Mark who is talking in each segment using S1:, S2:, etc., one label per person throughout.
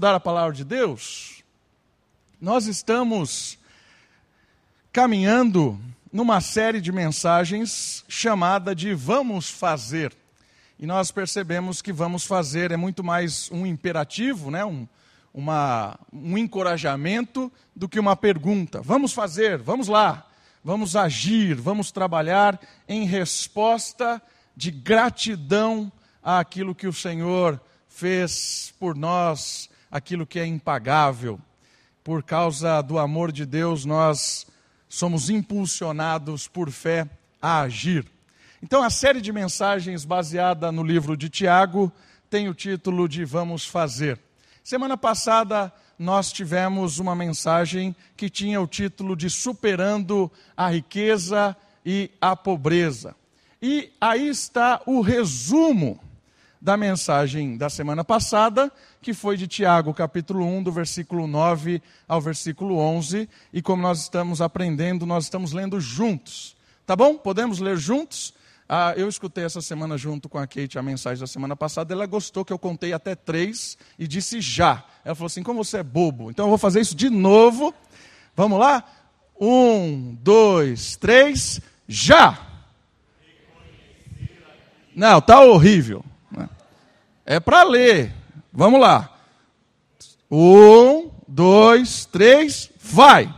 S1: dar a palavra de Deus, nós estamos caminhando numa série de mensagens chamada de Vamos Fazer. E nós percebemos que vamos fazer é muito mais um imperativo, né? um, uma, um encorajamento, do que uma pergunta. Vamos fazer, vamos lá, vamos agir, vamos trabalhar em resposta de gratidão àquilo que o Senhor fez por nós aquilo que é impagável. Por causa do amor de Deus, nós somos impulsionados por fé a agir. Então, a série de mensagens baseada no livro de Tiago tem o título de Vamos Fazer. Semana passada, nós tivemos uma mensagem que tinha o título de Superando a Riqueza e a Pobreza. E aí está o resumo da mensagem da semana passada, que foi de Tiago, capítulo 1, do versículo 9 ao versículo 11. E como nós estamos aprendendo, nós estamos lendo juntos. Tá bom? Podemos ler juntos? Ah, eu escutei essa semana junto com a Kate a mensagem da semana passada. Ela gostou que eu contei até três e disse já. Ela falou assim: como você é bobo. Então eu vou fazer isso de novo. Vamos lá? Um, dois, três, já! Não, tá horrível. É para ler. Vamos lá. Um, dois, três, vai.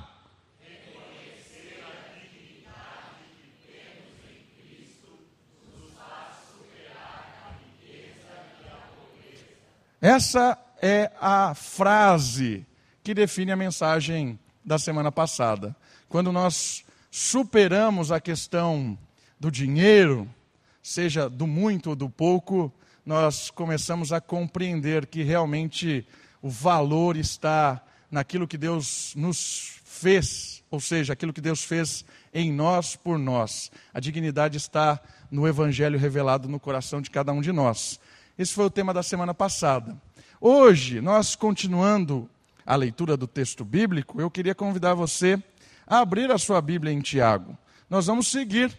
S1: Essa é a frase que define a mensagem da semana passada. Quando nós superamos a questão do dinheiro, seja do muito ou do pouco, nós começamos a compreender que realmente o valor está naquilo que Deus nos fez, ou seja, aquilo que Deus fez em nós por nós. A dignidade está no Evangelho revelado no coração de cada um de nós. Esse foi o tema da semana passada. Hoje, nós continuando a leitura do texto bíblico, eu queria convidar você a abrir a sua Bíblia em Tiago. Nós vamos seguir.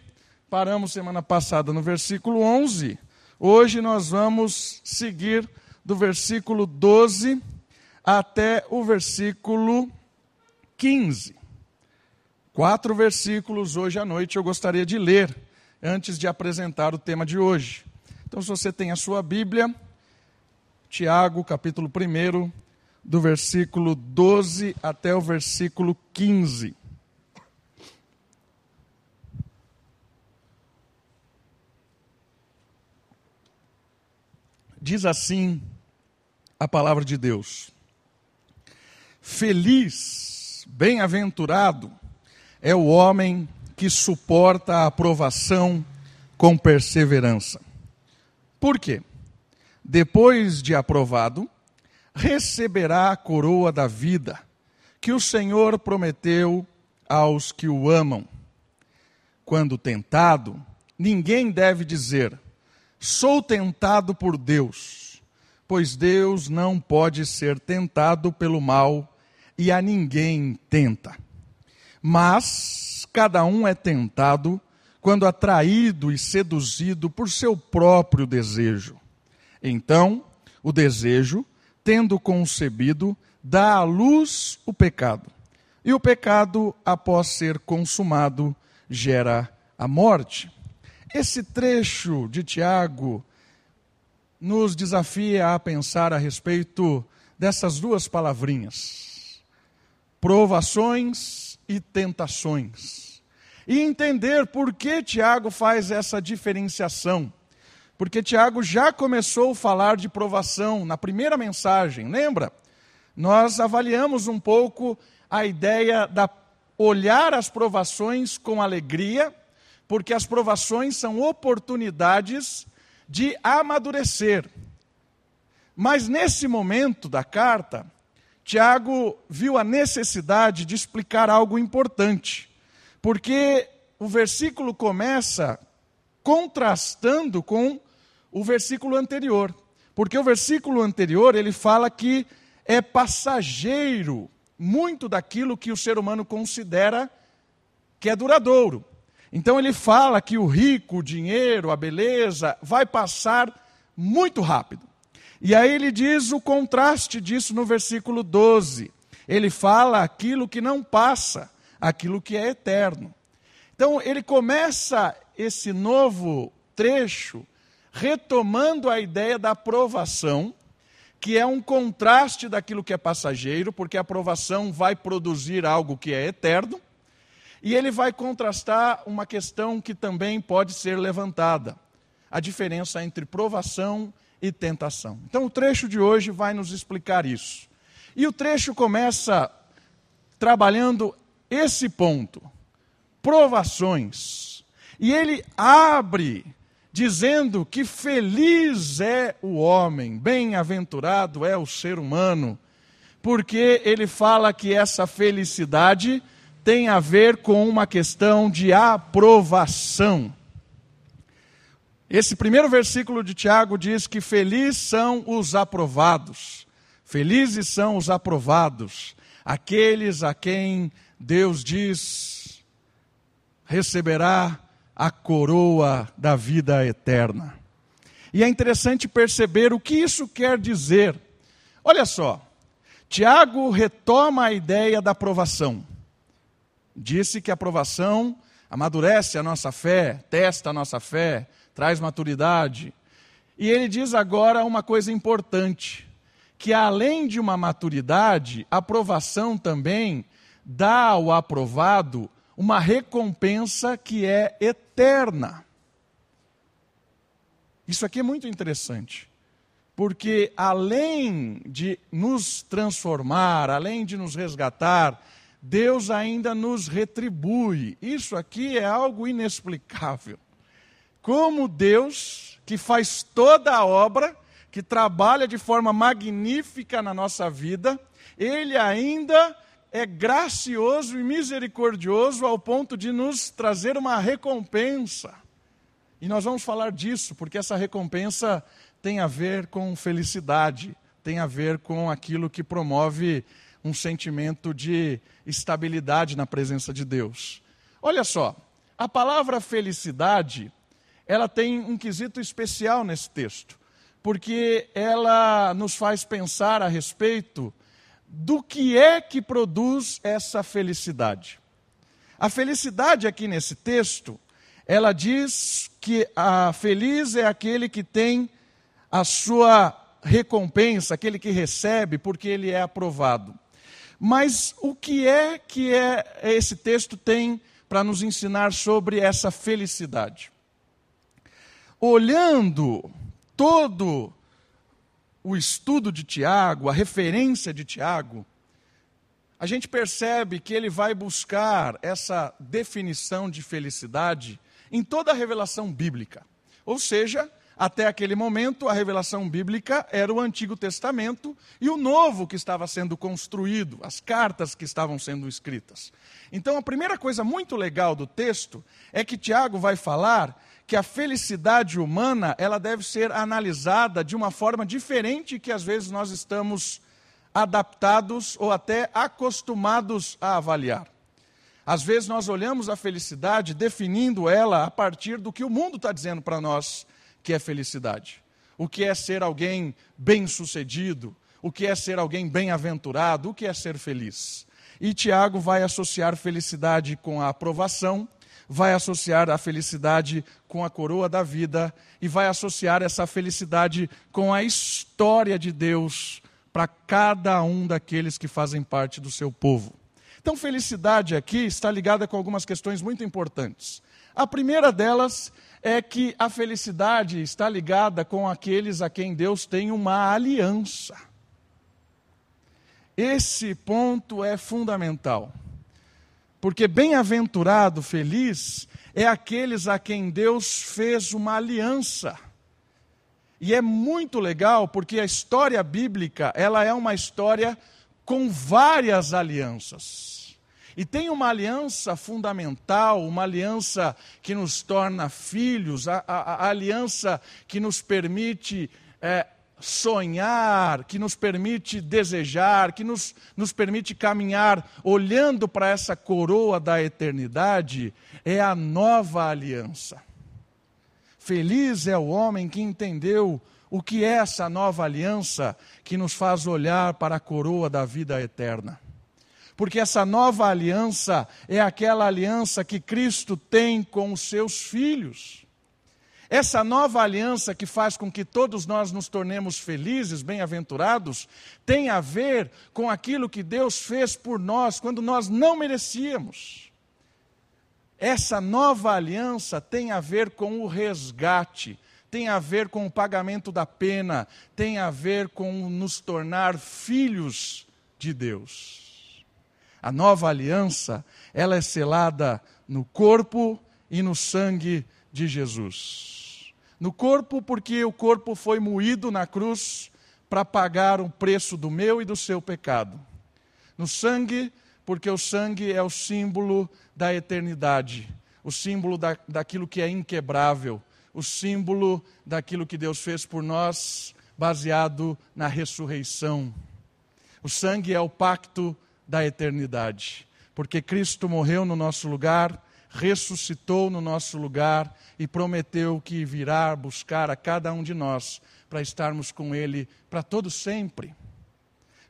S1: Paramos semana passada no versículo 11 Hoje nós vamos seguir do versículo 12 até o versículo 15. Quatro versículos hoje à noite eu gostaria de ler antes de apresentar o tema de hoje. Então, se você tem a sua Bíblia, Tiago, capítulo 1, do versículo 12 até o versículo 15. Diz assim a palavra de Deus: Feliz, bem-aventurado é o homem que suporta a aprovação com perseverança. Por quê? Depois de aprovado, receberá a coroa da vida que o Senhor prometeu aos que o amam. Quando tentado, ninguém deve dizer: Sou tentado por Deus, pois Deus não pode ser tentado pelo mal e a ninguém tenta. Mas cada um é tentado quando atraído e seduzido por seu próprio desejo. Então, o desejo, tendo concebido, dá à luz o pecado. E o pecado, após ser consumado, gera a morte. Esse trecho de Tiago nos desafia a pensar a respeito dessas duas palavrinhas: provações e tentações. E entender por que Tiago faz essa diferenciação. Porque Tiago já começou a falar de provação na primeira mensagem, lembra? Nós avaliamos um pouco a ideia da olhar as provações com alegria porque as provações são oportunidades de amadurecer. Mas nesse momento da carta, Tiago viu a necessidade de explicar algo importante, porque o versículo começa contrastando com o versículo anterior. Porque o versículo anterior ele fala que é passageiro muito daquilo que o ser humano considera que é duradouro. Então ele fala que o rico, o dinheiro, a beleza vai passar muito rápido. E aí ele diz o contraste disso no versículo 12. Ele fala aquilo que não passa, aquilo que é eterno. Então ele começa esse novo trecho retomando a ideia da aprovação, que é um contraste daquilo que é passageiro, porque a aprovação vai produzir algo que é eterno, e ele vai contrastar uma questão que também pode ser levantada: a diferença entre provação e tentação. Então, o trecho de hoje vai nos explicar isso. E o trecho começa trabalhando esse ponto: provações. E ele abre dizendo que feliz é o homem, bem-aventurado é o ser humano, porque ele fala que essa felicidade tem a ver com uma questão de aprovação. Esse primeiro versículo de Tiago diz que felizes são os aprovados. Felizes são os aprovados, aqueles a quem Deus diz receberá a coroa da vida eterna. E é interessante perceber o que isso quer dizer. Olha só, Tiago retoma a ideia da aprovação. Disse que a aprovação amadurece a nossa fé, testa a nossa fé, traz maturidade. E ele diz agora uma coisa importante: que além de uma maturidade, a aprovação também dá ao aprovado uma recompensa que é eterna. Isso aqui é muito interessante, porque além de nos transformar, além de nos resgatar, Deus ainda nos retribui. Isso aqui é algo inexplicável. Como Deus, que faz toda a obra, que trabalha de forma magnífica na nossa vida, Ele ainda é gracioso e misericordioso ao ponto de nos trazer uma recompensa. E nós vamos falar disso, porque essa recompensa tem a ver com felicidade, tem a ver com aquilo que promove um sentimento de estabilidade na presença de Deus. Olha só, a palavra felicidade, ela tem um quesito especial nesse texto, porque ela nos faz pensar a respeito do que é que produz essa felicidade. A felicidade aqui nesse texto, ela diz que a feliz é aquele que tem a sua recompensa, aquele que recebe porque ele é aprovado. Mas o que é que é, esse texto tem para nos ensinar sobre essa felicidade? Olhando todo o estudo de Tiago, a referência de Tiago, a gente percebe que ele vai buscar essa definição de felicidade em toda a revelação bíblica. Ou seja, até aquele momento, a revelação bíblica era o Antigo Testamento e o Novo que estava sendo construído, as cartas que estavam sendo escritas. Então, a primeira coisa muito legal do texto é que Tiago vai falar que a felicidade humana ela deve ser analisada de uma forma diferente que às vezes nós estamos adaptados ou até acostumados a avaliar. Às vezes nós olhamos a felicidade definindo ela a partir do que o mundo está dizendo para nós que é felicidade. O que é ser alguém bem-sucedido, o que é ser alguém bem-aventurado, o que é ser feliz. E Tiago vai associar felicidade com a aprovação vai associar a felicidade com a coroa da vida e vai associar essa felicidade com a história de Deus para cada um daqueles que fazem parte do seu povo. Então, felicidade aqui está ligada com algumas questões muito importantes. A primeira delas é que a felicidade está ligada com aqueles a quem Deus tem uma aliança. Esse ponto é fundamental. Porque bem-aventurado, feliz, é aqueles a quem Deus fez uma aliança. E é muito legal porque a história bíblica, ela é uma história com várias alianças. E tem uma aliança fundamental, uma aliança que nos torna filhos, a, a, a aliança que nos permite é, sonhar, que nos permite desejar, que nos, nos permite caminhar olhando para essa coroa da eternidade, é a nova aliança. Feliz é o homem que entendeu o que é essa nova aliança que nos faz olhar para a coroa da vida eterna. Porque essa nova aliança é aquela aliança que Cristo tem com os seus filhos. Essa nova aliança que faz com que todos nós nos tornemos felizes, bem-aventurados, tem a ver com aquilo que Deus fez por nós quando nós não merecíamos. Essa nova aliança tem a ver com o resgate, tem a ver com o pagamento da pena, tem a ver com nos tornar filhos de Deus. A nova aliança, ela é selada no corpo e no sangue de Jesus. No corpo, porque o corpo foi moído na cruz para pagar o preço do meu e do seu pecado. No sangue, porque o sangue é o símbolo da eternidade, o símbolo da, daquilo que é inquebrável, o símbolo daquilo que Deus fez por nós, baseado na ressurreição. O sangue é o pacto da eternidade, porque Cristo morreu no nosso lugar ressuscitou no nosso lugar e prometeu que virá buscar a cada um de nós para estarmos com Ele para todo sempre.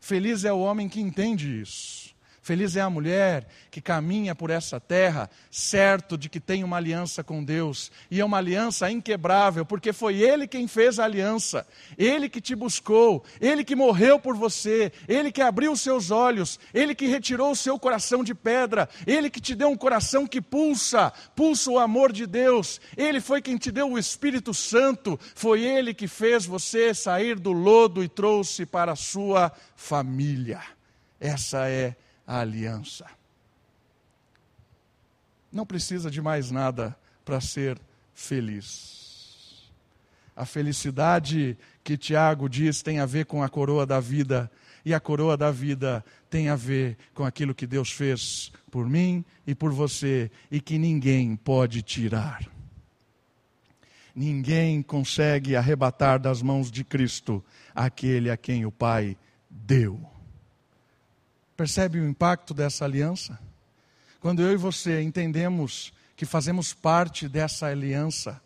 S1: Feliz é o homem que entende isso. Feliz é a mulher que caminha por essa terra, certo de que tem uma aliança com Deus, e é uma aliança inquebrável, porque foi Ele quem fez a aliança, Ele que te buscou, Ele que morreu por você, Ele que abriu os seus olhos, Ele que retirou o seu coração de pedra, Ele que te deu um coração que pulsa, pulsa o amor de Deus, Ele foi quem te deu o Espírito Santo, foi Ele que fez você sair do lodo e trouxe para a sua família. Essa é a aliança. Não precisa de mais nada para ser feliz. A felicidade que Tiago diz tem a ver com a coroa da vida, e a coroa da vida tem a ver com aquilo que Deus fez por mim e por você, e que ninguém pode tirar. Ninguém consegue arrebatar das mãos de Cristo aquele a quem o Pai deu. Percebe o impacto dessa aliança? Quando eu e você entendemos que fazemos parte dessa aliança,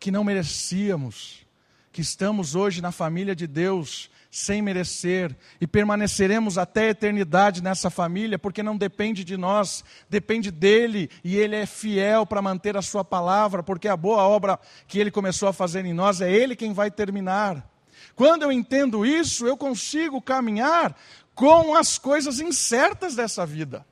S1: que não merecíamos, que estamos hoje na família de Deus sem merecer e permaneceremos até a eternidade nessa família, porque não depende de nós, depende dele e ele é fiel para manter a sua palavra, porque a boa obra que ele começou a fazer em nós é ele quem vai terminar. Quando eu entendo isso, eu consigo caminhar com as coisas incertas dessa vida.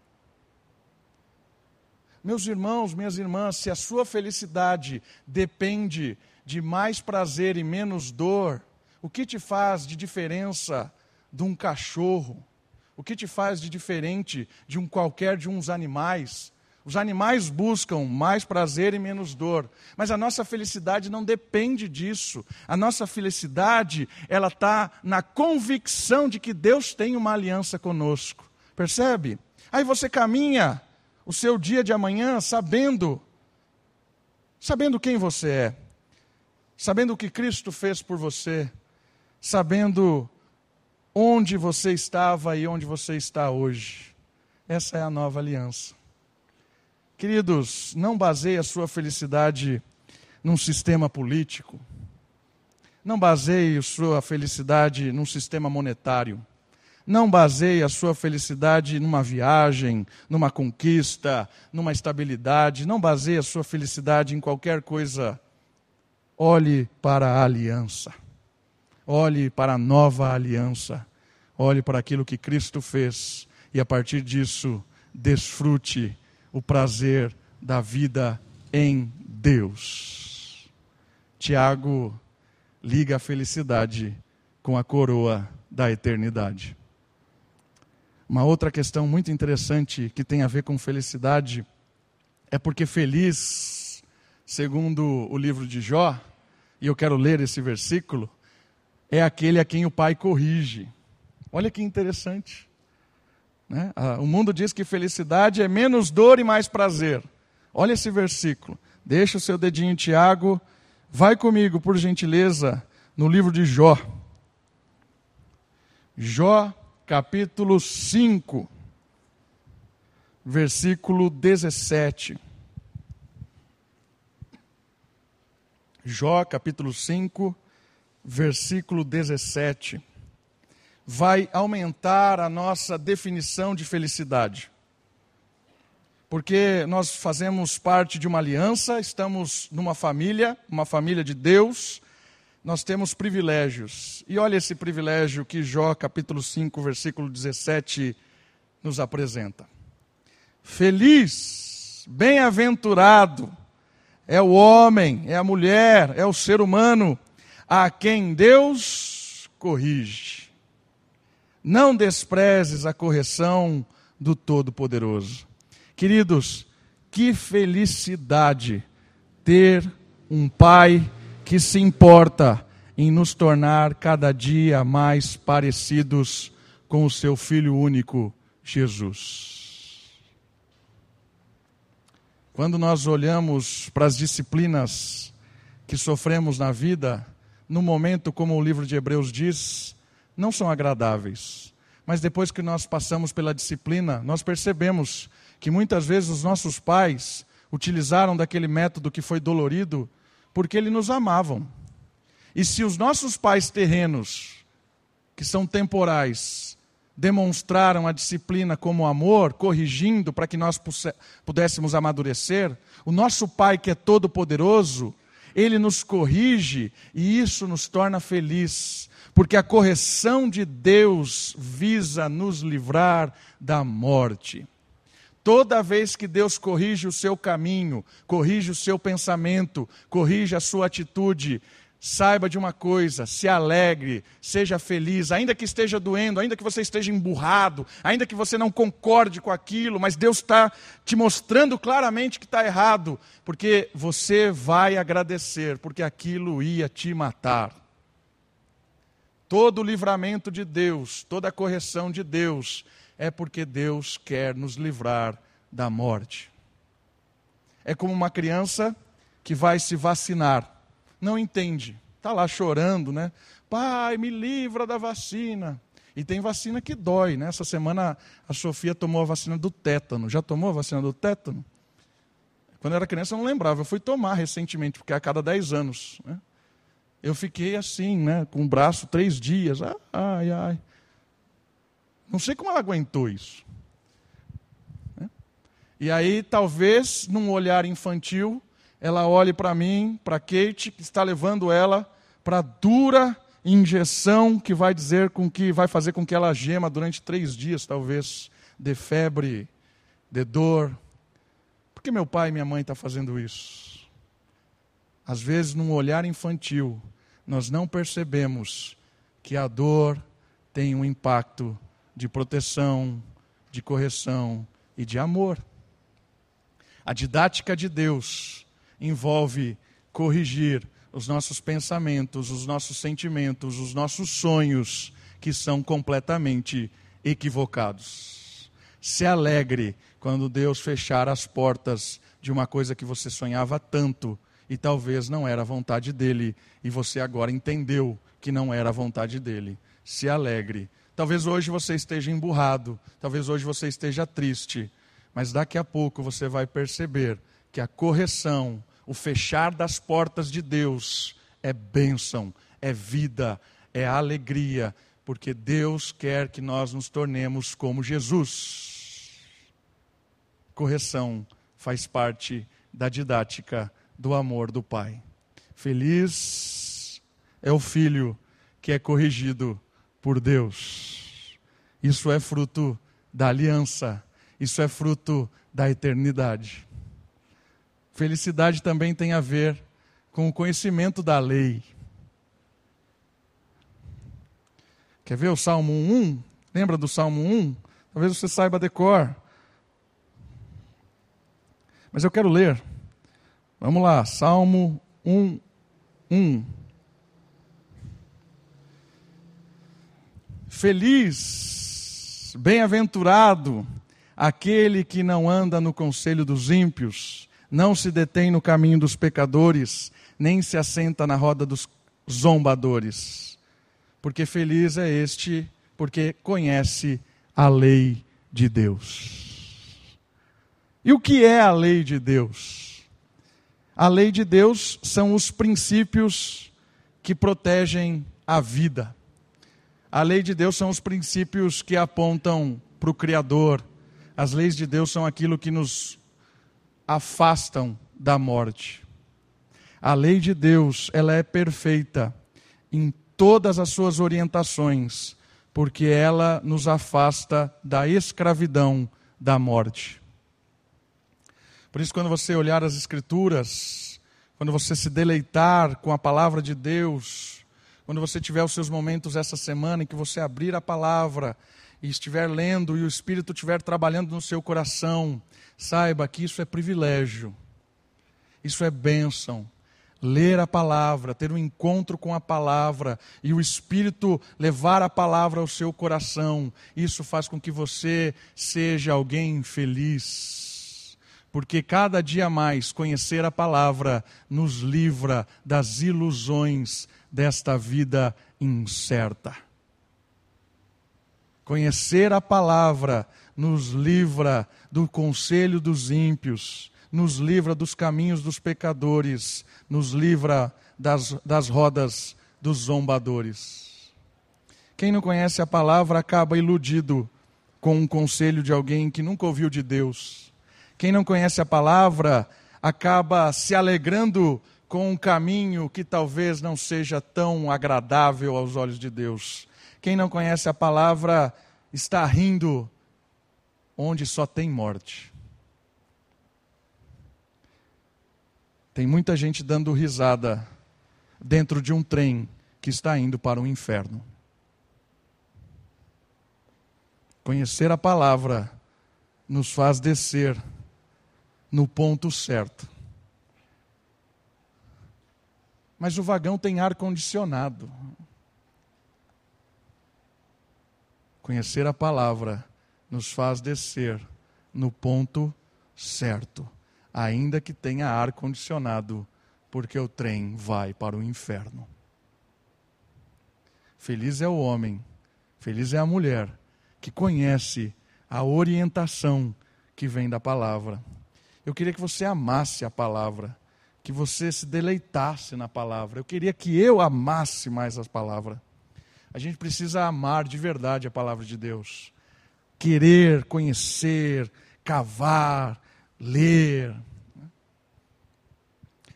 S1: Meus irmãos, minhas irmãs, se a sua felicidade depende de mais prazer e menos dor, o que te faz de diferença de um cachorro? O que te faz de diferente de um qualquer de uns animais? Os animais buscam mais prazer e menos dor, mas a nossa felicidade não depende disso. A nossa felicidade, ela está na convicção de que Deus tem uma aliança conosco. Percebe? Aí você caminha o seu dia de amanhã sabendo, sabendo quem você é, sabendo o que Cristo fez por você, sabendo onde você estava e onde você está hoje. Essa é a nova aliança. Queridos, não baseie a sua felicidade num sistema político. Não baseie a sua felicidade num sistema monetário. Não baseie a sua felicidade numa viagem, numa conquista, numa estabilidade. Não baseie a sua felicidade em qualquer coisa. Olhe para a aliança. Olhe para a nova aliança. Olhe para aquilo que Cristo fez. E a partir disso, desfrute o prazer da vida em Deus. Tiago liga a felicidade com a coroa da eternidade. Uma outra questão muito interessante que tem a ver com felicidade é porque feliz, segundo o livro de Jó, e eu quero ler esse versículo, é aquele a quem o pai corrige. Olha que interessante. Né? O mundo diz que felicidade é menos dor e mais prazer. Olha esse versículo. Deixa o seu dedinho Tiago. Vai comigo, por gentileza, no livro de Jó. Jó, capítulo 5, versículo 17. Jó, capítulo 5, versículo 17, vai aumentar a nossa definição de felicidade. Porque nós fazemos parte de uma aliança, estamos numa família, uma família de Deus, nós temos privilégios. E olha esse privilégio que Jó, capítulo 5, versículo 17, nos apresenta. Feliz, bem-aventurado é o homem, é a mulher, é o ser humano a quem Deus corrige. Não desprezes a correção do Todo-Poderoso. Queridos, que felicidade ter um pai que se importa em nos tornar cada dia mais parecidos com o seu Filho único, Jesus. Quando nós olhamos para as disciplinas que sofremos na vida, no momento, como o livro de Hebreus diz, não são agradáveis. Mas depois que nós passamos pela disciplina, nós percebemos que muitas vezes os nossos pais utilizaram daquele método que foi dolorido porque eles nos amavam. E se os nossos pais terrenos, que são temporais, demonstraram a disciplina como amor, corrigindo para que nós pudéssemos amadurecer, o nosso Pai, que é todo-poderoso, ele nos corrige e isso nos torna feliz, porque a correção de Deus visa nos livrar da morte. Toda vez que Deus corrige o seu caminho, corrige o seu pensamento, corrige a sua atitude, saiba de uma coisa, se alegre, seja feliz, ainda que esteja doendo, ainda que você esteja emburrado, ainda que você não concorde com aquilo, mas Deus está te mostrando claramente que está errado, porque você vai agradecer, porque aquilo ia te matar. Todo o livramento de Deus, toda a correção de Deus, é porque Deus quer nos livrar da morte. É como uma criança que vai se vacinar, não entende, está lá chorando, né? Pai, me livra da vacina. E tem vacina que dói, né? Essa semana a Sofia tomou a vacina do tétano. Já tomou a vacina do tétano? Quando eu era criança eu não lembrava. Eu fui tomar recentemente, porque é a cada 10 anos. Né? Eu fiquei assim, né? Com o braço três dias. Ai, ai. Não sei como ela aguentou isso. Né? E aí, talvez, num olhar infantil, ela olhe para mim, para Kate, que está levando ela para dura injeção que vai dizer com que vai fazer com que ela gema durante três dias, talvez, de febre, de dor. Por que meu pai e minha mãe estão tá fazendo isso? Às vezes, num olhar infantil, nós não percebemos que a dor tem um impacto de proteção, de correção e de amor. A didática de Deus envolve corrigir os nossos pensamentos, os nossos sentimentos, os nossos sonhos que são completamente equivocados. Se alegre quando Deus fechar as portas de uma coisa que você sonhava tanto e talvez não era a vontade dele. E você agora entendeu que não era a vontade dele. Se alegre. Talvez hoje você esteja emburrado, talvez hoje você esteja triste, mas daqui a pouco você vai perceber que a correção, o fechar das portas de Deus é bênção, é vida, é alegria, porque Deus quer que nós nos tornemos como Jesus. Correção faz parte da didática do amor do Pai. Feliz é o filho que é corrigido por Deus. Isso é fruto da aliança, isso é fruto da eternidade. Felicidade também tem a ver com o conhecimento da lei. Quer ver o Salmo 1? Lembra do Salmo 1? Talvez você saiba decor. Mas eu quero ler. Vamos lá, Salmo 1, 1. Feliz, bem-aventurado aquele que não anda no conselho dos ímpios, não se detém no caminho dos pecadores, nem se assenta na roda dos zombadores. Porque feliz é este, porque conhece a lei de Deus. E o que é a lei de Deus? A lei de Deus são os princípios que protegem a vida. A lei de Deus são os princípios que apontam para o Criador. As leis de Deus são aquilo que nos afastam da morte. A lei de Deus, ela é perfeita em todas as suas orientações, porque ela nos afasta da escravidão da morte. Por isso, quando você olhar as Escrituras, quando você se deleitar com a palavra de Deus, quando você tiver os seus momentos essa semana em que você abrir a palavra e estiver lendo e o Espírito estiver trabalhando no seu coração, saiba que isso é privilégio, isso é bênção. Ler a palavra, ter um encontro com a palavra e o Espírito levar a palavra ao seu coração, isso faz com que você seja alguém feliz porque cada dia mais conhecer a palavra nos livra das ilusões desta vida incerta. Conhecer a palavra nos livra do conselho dos ímpios, nos livra dos caminhos dos pecadores, nos livra das, das rodas dos zombadores. Quem não conhece a palavra acaba iludido com um conselho de alguém que nunca ouviu de Deus quem não conhece a palavra acaba se alegrando com um caminho que talvez não seja tão agradável aos olhos de Deus. Quem não conhece a palavra está rindo onde só tem morte. Tem muita gente dando risada dentro de um trem que está indo para o inferno. Conhecer a palavra nos faz descer no ponto certo. Mas o vagão tem ar condicionado. Conhecer a palavra nos faz descer no ponto certo, ainda que tenha ar condicionado, porque o trem vai para o inferno. Feliz é o homem, feliz é a mulher que conhece a orientação que vem da palavra. Eu queria que você amasse a palavra, que você se deleitasse na palavra. Eu queria que eu amasse mais as palavras. A gente precisa amar de verdade a palavra de Deus. Querer, conhecer, cavar, ler.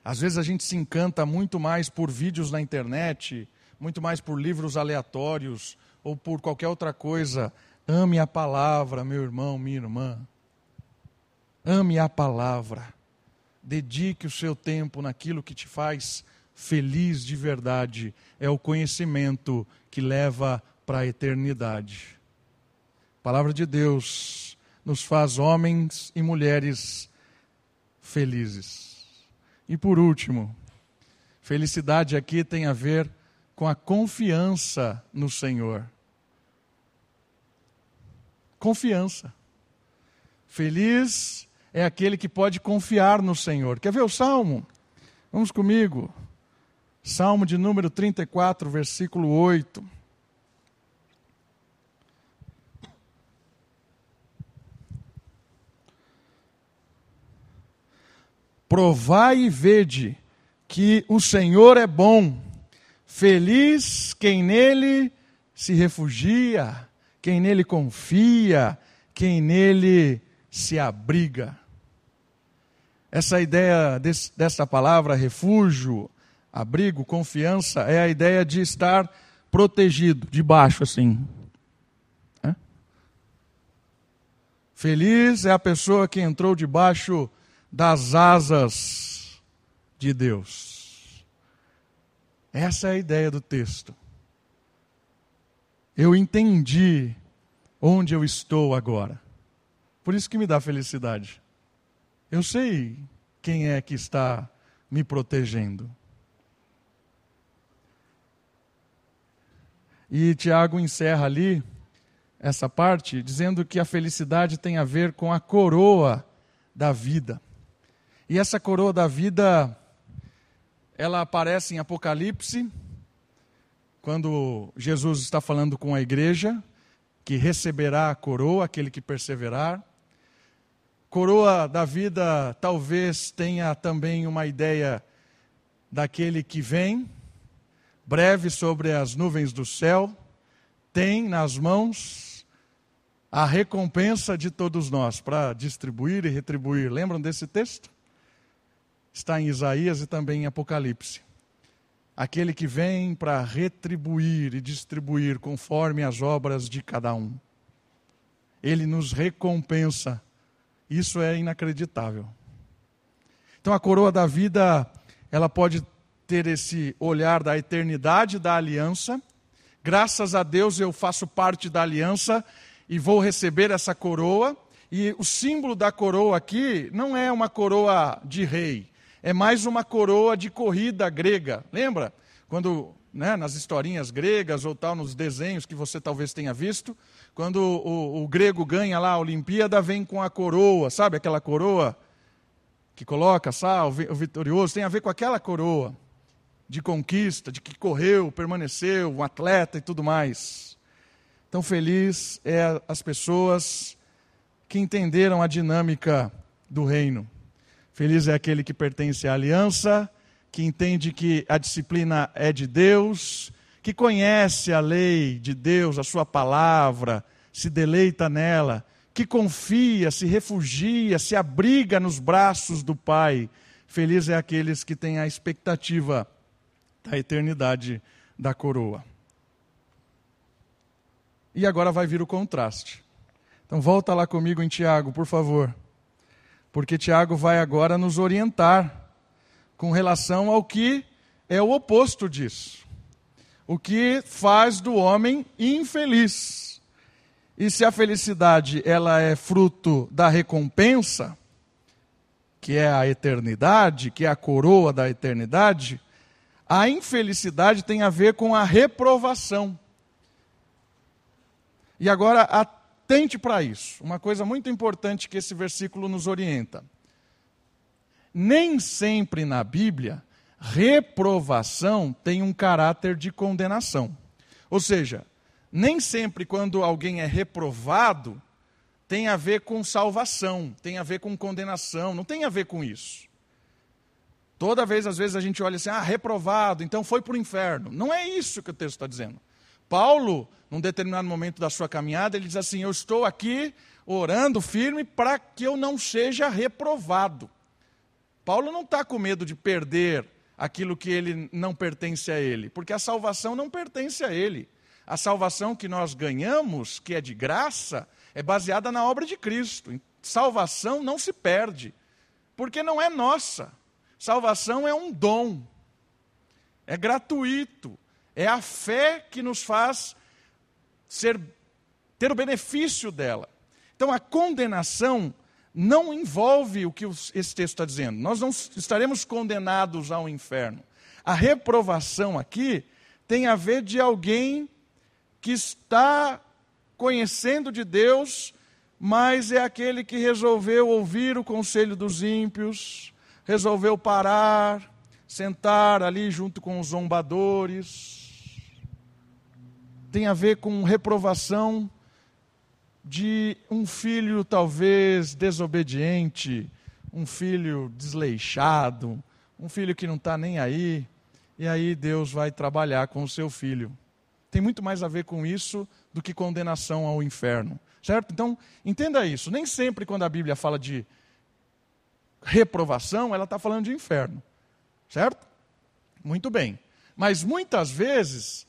S1: Às vezes a gente se encanta muito mais por vídeos na internet, muito mais por livros aleatórios ou por qualquer outra coisa. Ame a palavra, meu irmão, minha irmã. Ame a palavra. Dedique o seu tempo naquilo que te faz feliz de verdade. É o conhecimento que leva para a eternidade. A palavra de Deus nos faz homens e mulheres felizes. E por último, felicidade aqui tem a ver com a confiança no Senhor. Confiança. Feliz é aquele que pode confiar no Senhor. Quer ver o salmo? Vamos comigo. Salmo de número 34, versículo 8. Provai e vede que o Senhor é bom, feliz quem nele se refugia, quem nele confia, quem nele se abriga. Essa ideia desse, dessa palavra, refúgio, abrigo, confiança, é a ideia de estar protegido, debaixo assim. É? Feliz é a pessoa que entrou debaixo das asas de Deus. Essa é a ideia do texto. Eu entendi onde eu estou agora. Por isso que me dá felicidade. Eu sei quem é que está me protegendo. E Tiago encerra ali essa parte dizendo que a felicidade tem a ver com a coroa da vida. E essa coroa da vida, ela aparece em Apocalipse, quando Jesus está falando com a igreja, que receberá a coroa, aquele que perseverar. Coroa da vida talvez tenha também uma ideia daquele que vem, breve sobre as nuvens do céu, tem nas mãos a recompensa de todos nós para distribuir e retribuir. Lembram desse texto? Está em Isaías e também em Apocalipse. Aquele que vem para retribuir e distribuir conforme as obras de cada um. Ele nos recompensa. Isso é inacreditável. Então a coroa da vida, ela pode ter esse olhar da eternidade da aliança. Graças a Deus eu faço parte da aliança e vou receber essa coroa. E o símbolo da coroa aqui não é uma coroa de rei, é mais uma coroa de corrida grega. Lembra? Quando né, nas historinhas gregas ou tal, nos desenhos que você talvez tenha visto, quando o, o grego ganha lá a Olimpíada, vem com a coroa, sabe aquela coroa que coloca, sabe, o vitorioso, tem a ver com aquela coroa de conquista, de que correu, permaneceu, um atleta e tudo mais. Então, feliz é as pessoas que entenderam a dinâmica do reino. Feliz é aquele que pertence à aliança, que entende que a disciplina é de Deus, que conhece a lei de Deus, a sua palavra, se deleita nela, que confia, se refugia, se abriga nos braços do Pai. Feliz é aqueles que têm a expectativa da eternidade da coroa. E agora vai vir o contraste. Então volta lá comigo em Tiago, por favor. Porque Tiago vai agora nos orientar com relação ao que é o oposto disso. O que faz do homem infeliz. E se a felicidade ela é fruto da recompensa, que é a eternidade, que é a coroa da eternidade, a infelicidade tem a ver com a reprovação. E agora atente para isso, uma coisa muito importante que esse versículo nos orienta. Nem sempre na Bíblia, reprovação tem um caráter de condenação. Ou seja, nem sempre quando alguém é reprovado, tem a ver com salvação, tem a ver com condenação, não tem a ver com isso. Toda vez, às vezes, a gente olha assim, ah, reprovado, então foi para o inferno. Não é isso que o texto está dizendo. Paulo, num determinado momento da sua caminhada, ele diz assim: Eu estou aqui orando firme para que eu não seja reprovado. Paulo não está com medo de perder aquilo que ele não pertence a ele, porque a salvação não pertence a ele. A salvação que nós ganhamos, que é de graça, é baseada na obra de Cristo. Salvação não se perde, porque não é nossa. Salvação é um dom, é gratuito, é a fé que nos faz ser, ter o benefício dela. Então a condenação não envolve o que esse texto está dizendo. Nós não estaremos condenados ao inferno. A reprovação aqui tem a ver de alguém que está conhecendo de Deus, mas é aquele que resolveu ouvir o conselho dos ímpios, resolveu parar, sentar ali junto com os zombadores. Tem a ver com reprovação de um filho talvez desobediente, um filho desleixado, um filho que não está nem aí. E aí Deus vai trabalhar com o seu filho. Tem muito mais a ver com isso do que condenação ao inferno. Certo? Então, entenda isso. Nem sempre quando a Bíblia fala de reprovação, ela está falando de inferno. Certo? Muito bem. Mas muitas vezes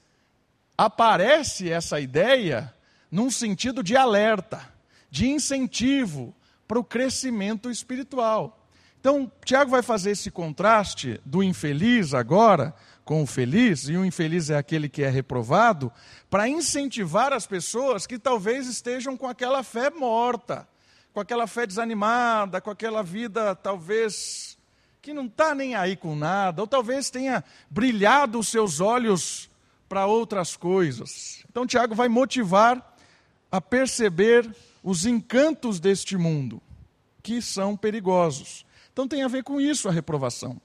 S1: aparece essa ideia num sentido de alerta, de incentivo para o crescimento espiritual. Então, Tiago vai fazer esse contraste do infeliz agora com o feliz, e o infeliz é aquele que é reprovado, para incentivar as pessoas que talvez estejam com aquela fé morta, com aquela fé desanimada, com aquela vida talvez que não está nem aí com nada, ou talvez tenha brilhado os seus olhos para outras coisas. Então, Tiago vai motivar a perceber os encantos deste mundo, que são perigosos. Então, tem a ver com isso a reprovação.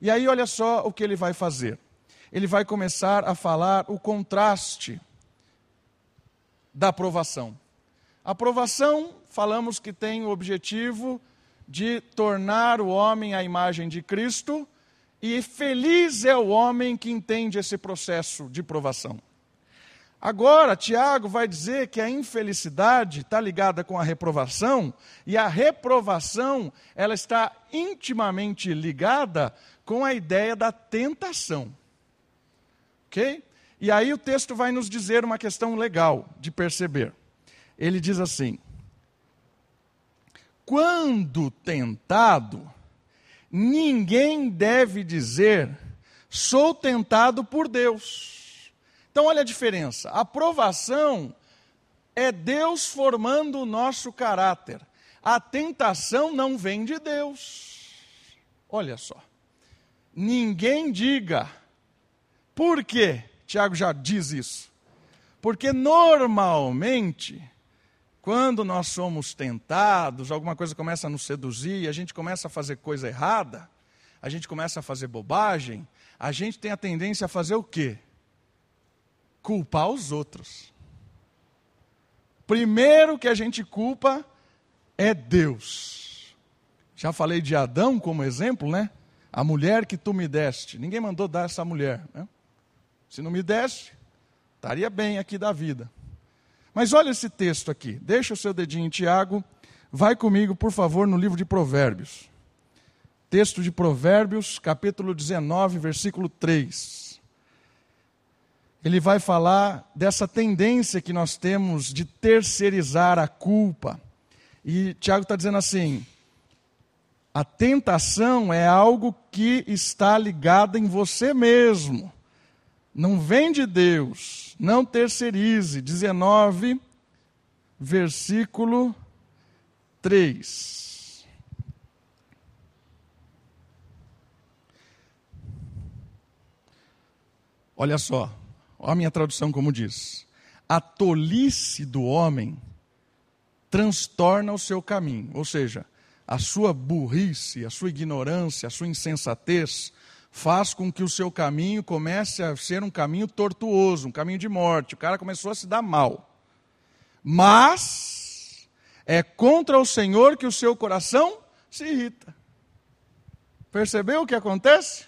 S1: E aí, olha só o que ele vai fazer. Ele vai começar a falar o contraste da aprovação. A aprovação falamos que tem o objetivo de tornar o homem à imagem de Cristo E feliz é o homem que entende esse processo de provação. Agora, Tiago vai dizer que a infelicidade está ligada com a reprovação, e a reprovação ela está intimamente ligada com a ideia da tentação. Ok? E aí o texto vai nos dizer uma questão legal de perceber. Ele diz assim: quando tentado, ninguém deve dizer, sou tentado por Deus então, olha a diferença. A aprovação é Deus formando o nosso caráter. A tentação não vem de Deus. Olha só. Ninguém diga. Por quê? Tiago já diz isso. Porque normalmente, quando nós somos tentados, alguma coisa começa a nos seduzir, a gente começa a fazer coisa errada, a gente começa a fazer bobagem, a gente tem a tendência a fazer o quê? Culpar os outros. Primeiro que a gente culpa é Deus. Já falei de Adão como exemplo, né? A mulher que tu me deste. Ninguém mandou dar essa mulher. Né? Se não me deste, estaria bem aqui da vida. Mas olha esse texto aqui. Deixa o seu dedinho em Tiago. Vai comigo, por favor, no livro de Provérbios. Texto de Provérbios, capítulo 19, versículo 3 ele vai falar dessa tendência que nós temos de terceirizar a culpa. E Tiago está dizendo assim: a tentação é algo que está ligado em você mesmo, não vem de Deus, não terceirize. 19, versículo 3. Olha só, Olha a minha tradução como diz. A tolice do homem transtorna o seu caminho, ou seja, a sua burrice, a sua ignorância, a sua insensatez faz com que o seu caminho comece a ser um caminho tortuoso, um caminho de morte. O cara começou a se dar mal. Mas é contra o Senhor que o seu coração se irrita. Percebeu o que acontece?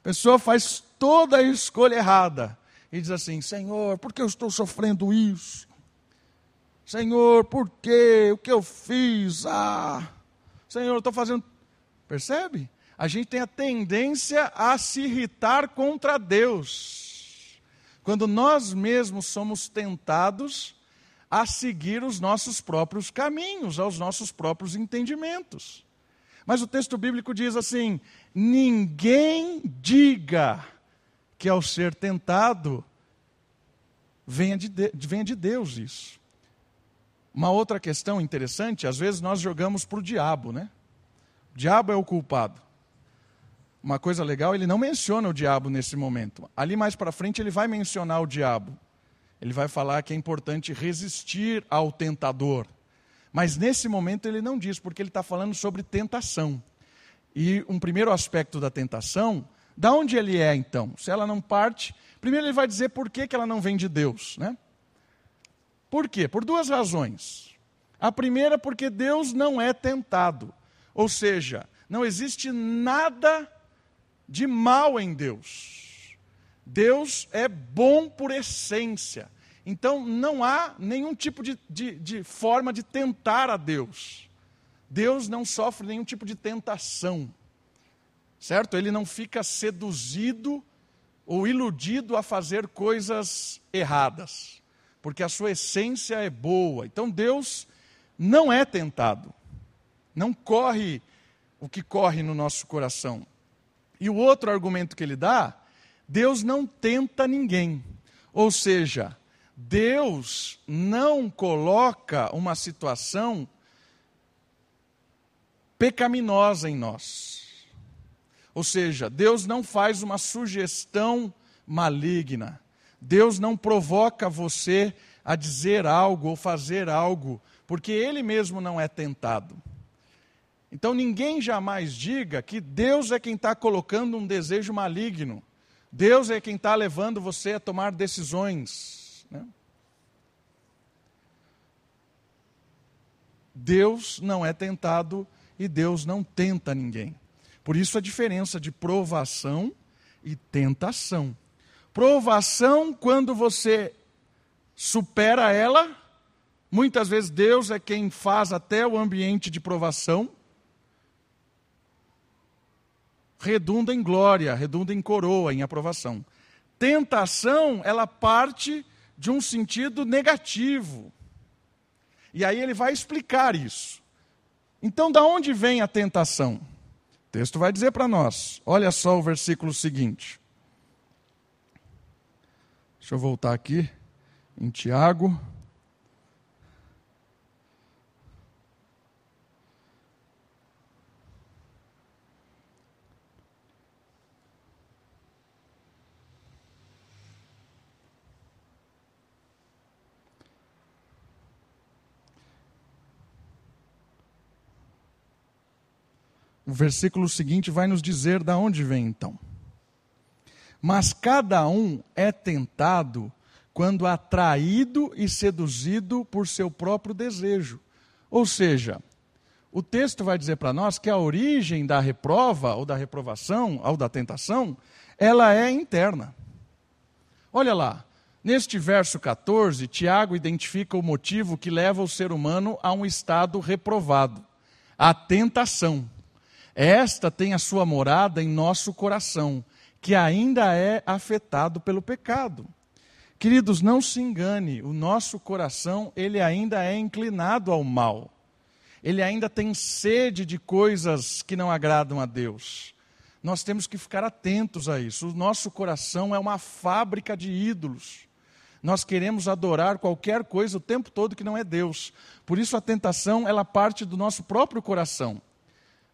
S1: A pessoa faz toda a escolha errada e diz assim: Senhor, por que eu estou sofrendo isso? Senhor, por que? O que eu fiz? Ah, Senhor, eu estou fazendo. Percebe? A gente tem a tendência a se irritar contra Deus. Quando nós mesmos somos tentados a seguir os nossos próprios caminhos, aos nossos próprios entendimentos. Mas o texto bíblico diz assim: ninguém diga que ao ser tentado, venha de, de, venha de Deus isso. Uma outra questão interessante, às vezes nós jogamos para o diabo, né? O diabo é o culpado. Uma coisa legal, ele não menciona o diabo nesse momento. Ali mais para frente ele vai mencionar o diabo. Ele vai falar que é importante resistir ao tentador. Mas nesse momento ele não diz, porque ele está falando sobre tentação. E um primeiro aspecto da tentação da onde ele é então? Se ela não parte, primeiro ele vai dizer por que, que ela não vem de Deus, né? Por quê? Por duas razões. A primeira, porque Deus não é tentado. Ou seja, não existe nada de mal em Deus. Deus é bom por essência. Então não há nenhum tipo de, de, de, forma de tentar a Deus. Deus não sofre nenhum tipo de tentação certo? Ele não fica seduzido ou iludido a fazer coisas erradas, porque a sua essência é boa. Então Deus não é tentado, não corre o que corre no nosso coração. E o outro argumento que ele dá, Deus não tenta ninguém. Ou seja, Deus não coloca uma situação pecaminosa em nós. Ou seja, Deus não faz uma sugestão maligna. Deus não provoca você a dizer algo ou fazer algo, porque Ele mesmo não é tentado. Então ninguém jamais diga que Deus é quem está colocando um desejo maligno. Deus é quem está levando você a tomar decisões. Né? Deus não é tentado e Deus não tenta ninguém. Por isso a diferença de provação e tentação. Provação, quando você supera ela, muitas vezes Deus é quem faz até o ambiente de provação, redunda em glória, redunda em coroa, em aprovação. Tentação, ela parte de um sentido negativo. E aí ele vai explicar isso. Então, da onde vem a tentação? O texto vai dizer para nós. Olha só o versículo seguinte. Deixa eu voltar aqui em Tiago. O versículo seguinte vai nos dizer da onde vem então. Mas cada um é tentado quando atraído e seduzido por seu próprio desejo. Ou seja, o texto vai dizer para nós que a origem da reprova, ou da reprovação, ou da tentação, ela é interna. Olha lá, neste verso 14, Tiago identifica o motivo que leva o ser humano a um estado reprovado: a tentação. Esta tem a sua morada em nosso coração, que ainda é afetado pelo pecado. Queridos, não se engane, o nosso coração, ele ainda é inclinado ao mal. Ele ainda tem sede de coisas que não agradam a Deus. Nós temos que ficar atentos a isso. O nosso coração é uma fábrica de ídolos. Nós queremos adorar qualquer coisa o tempo todo que não é Deus. Por isso a tentação, ela parte do nosso próprio coração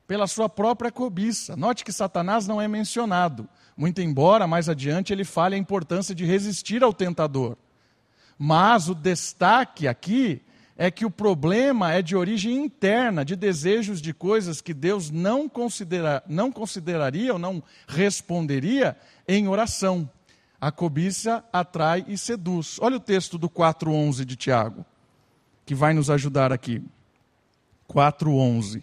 S1: pela sua própria cobiça. Note que Satanás não é mencionado, muito embora mais adiante ele fale a importância de resistir ao tentador. Mas o destaque aqui é que o problema é de origem interna, de desejos de coisas que Deus não, considera, não consideraria ou não responderia em oração. A cobiça atrai e seduz. Olha o texto do 4:11 de Tiago, que vai nos ajudar aqui. 4:11.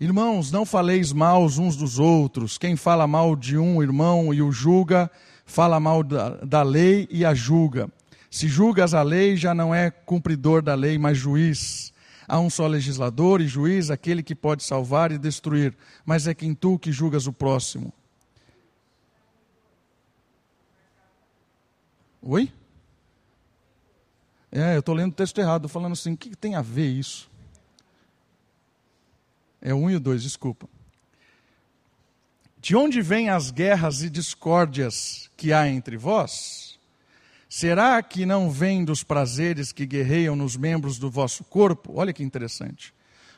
S1: Irmãos, não faleis mal uns dos outros. Quem fala mal de um irmão e o julga, fala mal da, da lei e a julga. Se julgas a lei, já não é cumpridor da lei, mas juiz. Há um só legislador e juiz, aquele que pode salvar e destruir, mas é quem tu que julgas o próximo. Oi? É, eu estou lendo o texto errado, falando assim, o que tem a ver isso? É um e o dois, desculpa. De onde vêm as guerras e discórdias que há entre vós? Será que não vem dos prazeres que guerreiam nos membros do vosso corpo? Olha que interessante.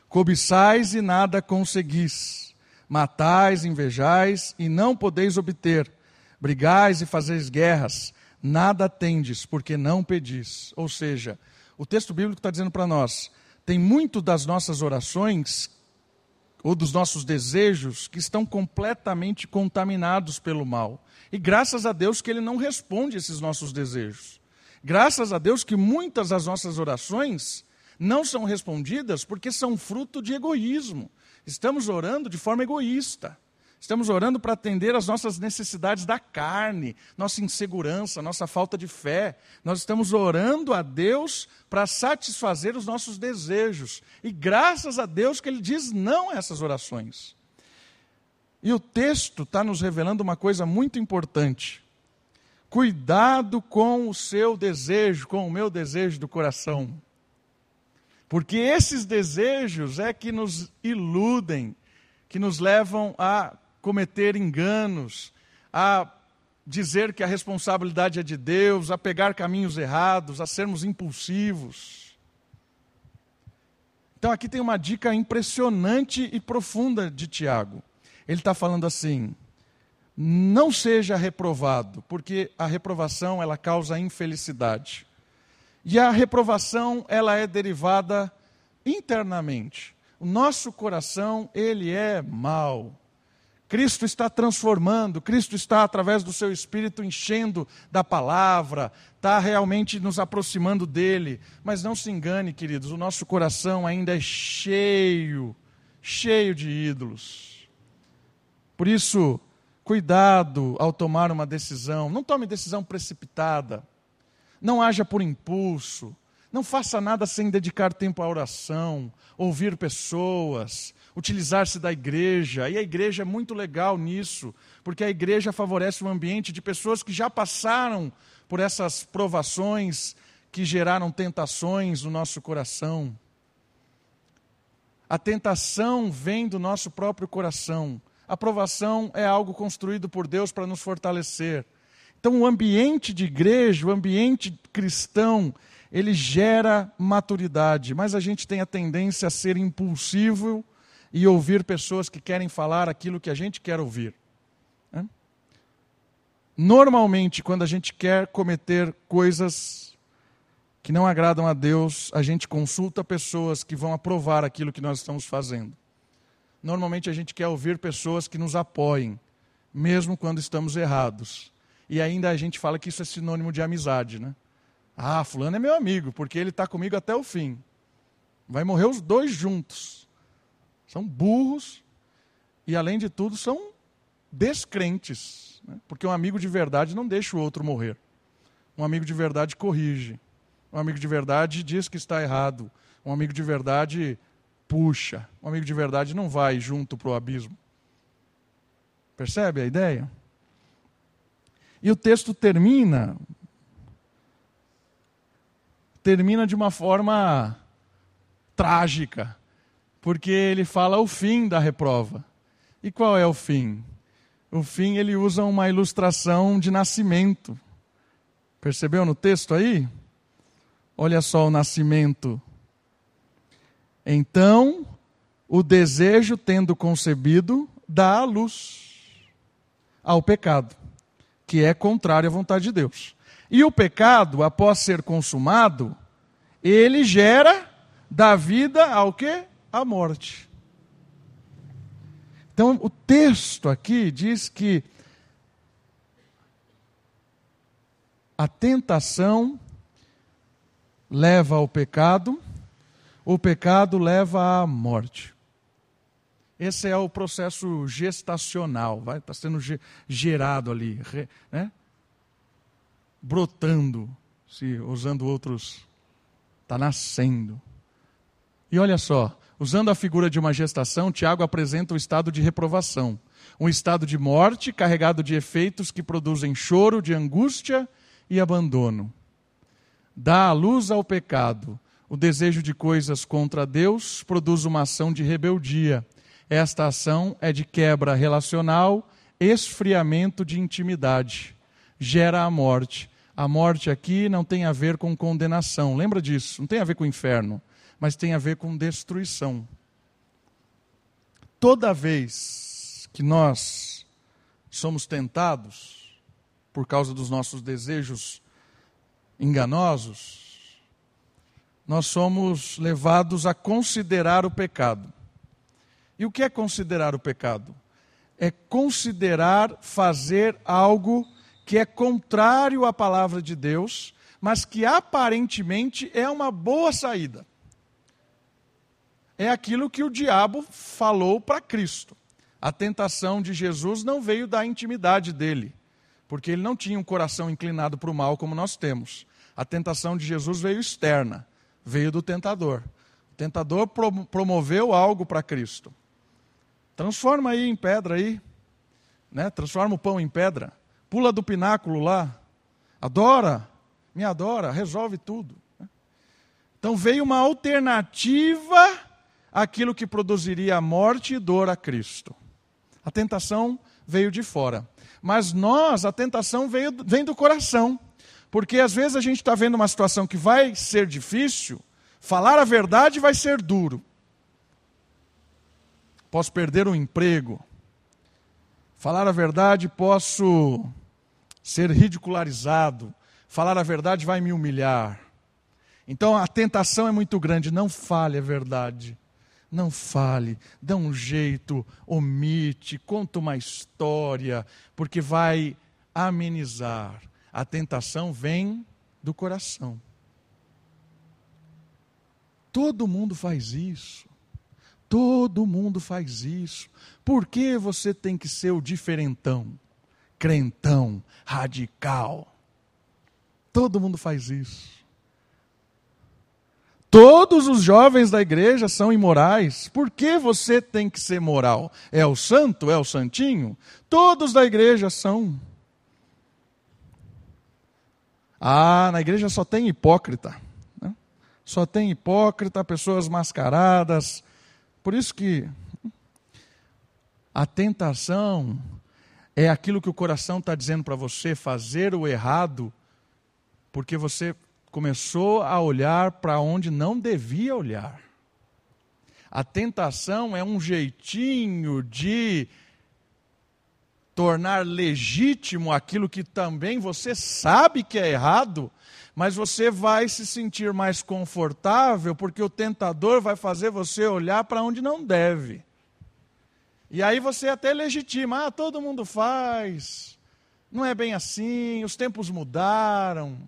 S1: Cobiçais e nada conseguis. Matais, invejais e não podeis obter. Brigais e fazeis guerras. Nada tendes, porque não pedis. Ou seja, o texto bíblico está dizendo para nós: tem muito das nossas orações ou dos nossos desejos que estão completamente contaminados pelo mal. E graças a Deus que Ele não responde esses nossos desejos. Graças a Deus que muitas das nossas orações não são respondidas porque são fruto de egoísmo. Estamos orando de forma egoísta. Estamos orando para atender às nossas necessidades da carne, nossa insegurança, nossa falta de fé. Nós estamos orando a Deus para satisfazer os nossos desejos. E graças a Deus que Ele diz não a essas orações. E o texto está nos revelando uma coisa muito importante. Cuidado com o seu desejo, com o meu desejo do coração. Porque esses desejos é que nos iludem, que nos levam a cometer enganos, a dizer que a responsabilidade é de Deus, a pegar caminhos errados, a sermos impulsivos. Então aqui tem uma dica impressionante e profunda de Tiago. Ele está falando assim: não seja reprovado, porque a reprovação ela causa infelicidade. E a reprovação ela é derivada internamente. O nosso coração ele é mau Cristo está transformando, Cristo está, através do seu Espírito, enchendo da palavra, está realmente nos aproximando dele. Mas não se engane, queridos, o nosso coração ainda é cheio, cheio de ídolos. Por isso, cuidado ao tomar uma decisão. Não tome decisão precipitada. Não haja por impulso. Não faça nada sem dedicar tempo à oração, ouvir pessoas, utilizar-se da igreja. E a igreja é muito legal nisso, porque a igreja favorece um ambiente de pessoas que já passaram por essas provações que geraram tentações no nosso coração. A tentação vem do nosso próprio coração. A provação é algo construído por Deus para nos fortalecer. Então, o ambiente de igreja, o ambiente cristão, ele gera maturidade, mas a gente tem a tendência a ser impulsivo e ouvir pessoas que querem falar aquilo que a gente quer ouvir. Normalmente, quando a gente quer cometer coisas que não agradam a Deus, a gente consulta pessoas que vão aprovar aquilo que nós estamos fazendo. Normalmente a gente quer ouvir pessoas que nos apoiem, mesmo quando estamos errados. E ainda a gente fala que isso é sinônimo de amizade, né? Ah, fulano é meu amigo, porque ele está comigo até o fim. Vai morrer os dois juntos. São burros e, além de tudo, são descrentes. Né? Porque um amigo de verdade não deixa o outro morrer. Um amigo de verdade corrige. Um amigo de verdade diz que está errado. Um amigo de verdade puxa. Um amigo de verdade não vai junto para o abismo. Percebe a ideia? E o texto termina termina de uma forma trágica porque ele fala o fim da reprova. E qual é o fim? O fim ele usa uma ilustração de nascimento. Percebeu no texto aí? Olha só o nascimento. Então, o desejo, tendo concebido, dá a luz ao pecado, que é contrário à vontade de Deus. E o pecado, após ser consumado, ele gera da vida ao que? A morte. Então, o texto aqui diz que a tentação leva ao pecado, o pecado leva à morte. Esse é o processo gestacional, vai está sendo gerado ali, né? brotando, se usando outros, está nascendo. E olha só, Usando a figura de uma gestação, Tiago apresenta o estado de reprovação, um estado de morte carregado de efeitos que produzem choro, de angústia e abandono. Dá a luz ao pecado. O desejo de coisas contra Deus produz uma ação de rebeldia. Esta ação é de quebra relacional, esfriamento de intimidade. Gera a morte. A morte aqui não tem a ver com condenação. Lembra disso? Não tem a ver com o inferno mas tem a ver com destruição. Toda vez que nós somos tentados por causa dos nossos desejos enganosos, nós somos levados a considerar o pecado. E o que é considerar o pecado? É considerar fazer algo que é contrário à palavra de Deus, mas que aparentemente é uma boa saída é aquilo que o diabo falou para Cristo. A tentação de Jesus não veio da intimidade dele, porque ele não tinha um coração inclinado para o mal como nós temos. A tentação de Jesus veio externa, veio do tentador. O tentador promoveu algo para Cristo. Transforma aí em pedra aí, né? Transforma o pão em pedra. Pula do pináculo lá. Adora, me adora, resolve tudo. Né? Então veio uma alternativa aquilo que produziria morte e dor a Cristo. A tentação veio de fora. Mas nós, a tentação veio, vem do coração. Porque às vezes a gente está vendo uma situação que vai ser difícil, falar a verdade vai ser duro. Posso perder o um emprego. Falar a verdade, posso ser ridicularizado. Falar a verdade vai me humilhar. Então a tentação é muito grande. Não fale a verdade não fale, dá um jeito, omite, conta uma história, porque vai amenizar. A tentação vem do coração. Todo mundo faz isso. Todo mundo faz isso. Por que você tem que ser o diferentão, crentão, radical? Todo mundo faz isso. Todos os jovens da igreja são imorais. Por que você tem que ser moral? É o santo? É o santinho? Todos da igreja são. Ah, na igreja só tem hipócrita. Né? Só tem hipócrita, pessoas mascaradas. Por isso que a tentação é aquilo que o coração está dizendo para você, fazer o errado, porque você começou a olhar para onde não devia olhar. A tentação é um jeitinho de tornar legítimo aquilo que também você sabe que é errado, mas você vai se sentir mais confortável porque o tentador vai fazer você olhar para onde não deve. E aí você até legitima, ah, todo mundo faz, não é bem assim, os tempos mudaram.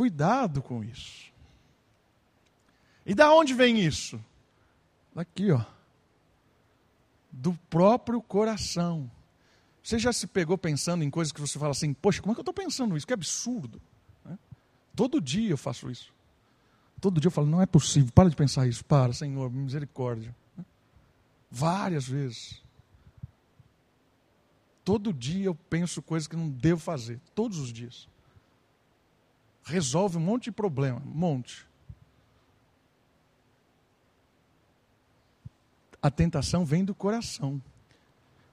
S1: Cuidado com isso. E da onde vem isso? Daqui, ó. Do próprio coração. Você já se pegou pensando em coisas que você fala assim, poxa, como é que eu estou pensando isso? Que absurdo. Né? Todo dia eu faço isso. Todo dia eu falo, não é possível, para de pensar isso, para, Senhor, misericórdia. Né? Várias vezes. Todo dia eu penso coisas que não devo fazer, todos os dias resolve um monte de problema, um monte. A tentação vem do coração.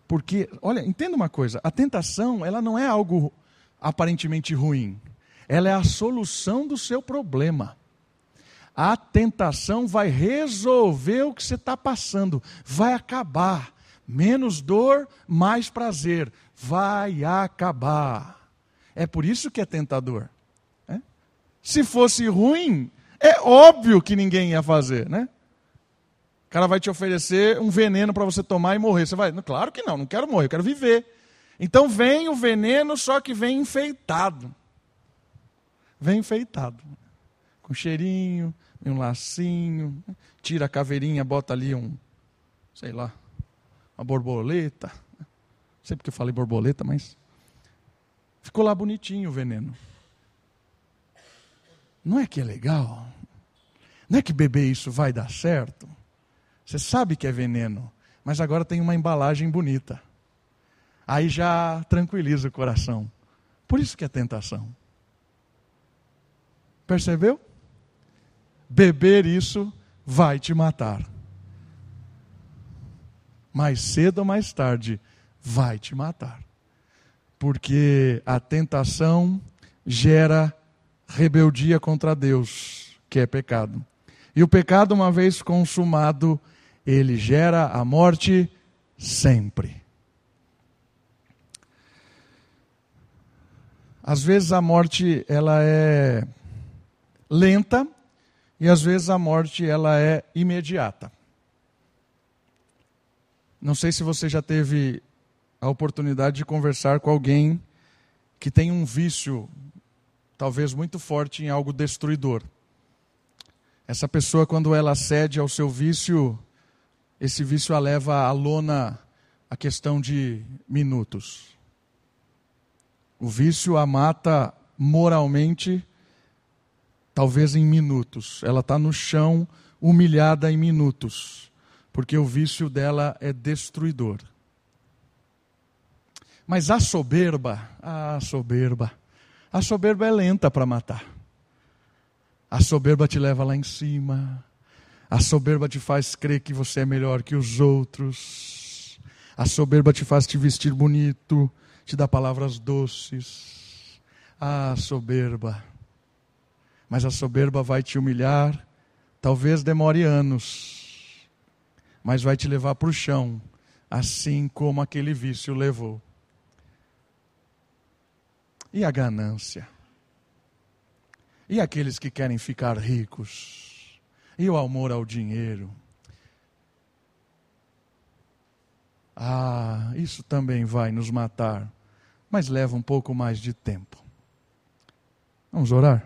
S1: Porque, olha, entenda uma coisa, a tentação, ela não é algo aparentemente ruim. Ela é a solução do seu problema. A tentação vai resolver o que você está passando, vai acabar. Menos dor, mais prazer. Vai acabar. É por isso que é tentador. Se fosse ruim, é óbvio que ninguém ia fazer, né? O cara vai te oferecer um veneno para você tomar e morrer. Você vai, claro que não, não quero morrer, eu quero viver. Então vem o veneno, só que vem enfeitado. Vem enfeitado. Com cheirinho, um lacinho, tira a caveirinha, bota ali um, sei lá, uma borboleta. Não sei porque eu falei borboleta, mas ficou lá bonitinho o veneno. Não é que é legal? Não é que beber isso vai dar certo? Você sabe que é veneno, mas agora tem uma embalagem bonita. Aí já tranquiliza o coração. Por isso que é tentação. Percebeu? Beber isso vai te matar. Mais cedo ou mais tarde vai te matar. Porque a tentação gera rebeldia contra Deus, que é pecado. E o pecado, uma vez consumado, ele gera a morte sempre. Às vezes a morte ela é lenta e às vezes a morte ela é imediata. Não sei se você já teve a oportunidade de conversar com alguém que tem um vício talvez muito forte em algo destruidor. Essa pessoa, quando ela cede ao seu vício, esse vício a leva à lona a questão de minutos. O vício a mata moralmente, talvez em minutos. Ela está no chão, humilhada em minutos, porque o vício dela é destruidor. Mas a soberba, a soberba, a soberba é lenta para matar. A soberba te leva lá em cima. A soberba te faz crer que você é melhor que os outros. A soberba te faz te vestir bonito, te dá palavras doces. Ah, soberba. Mas a soberba vai te humilhar, talvez demore anos, mas vai te levar para o chão, assim como aquele vício levou. E a ganância? E aqueles que querem ficar ricos? E o amor ao dinheiro. Ah, isso também vai nos matar, mas leva um pouco mais de tempo. Vamos orar?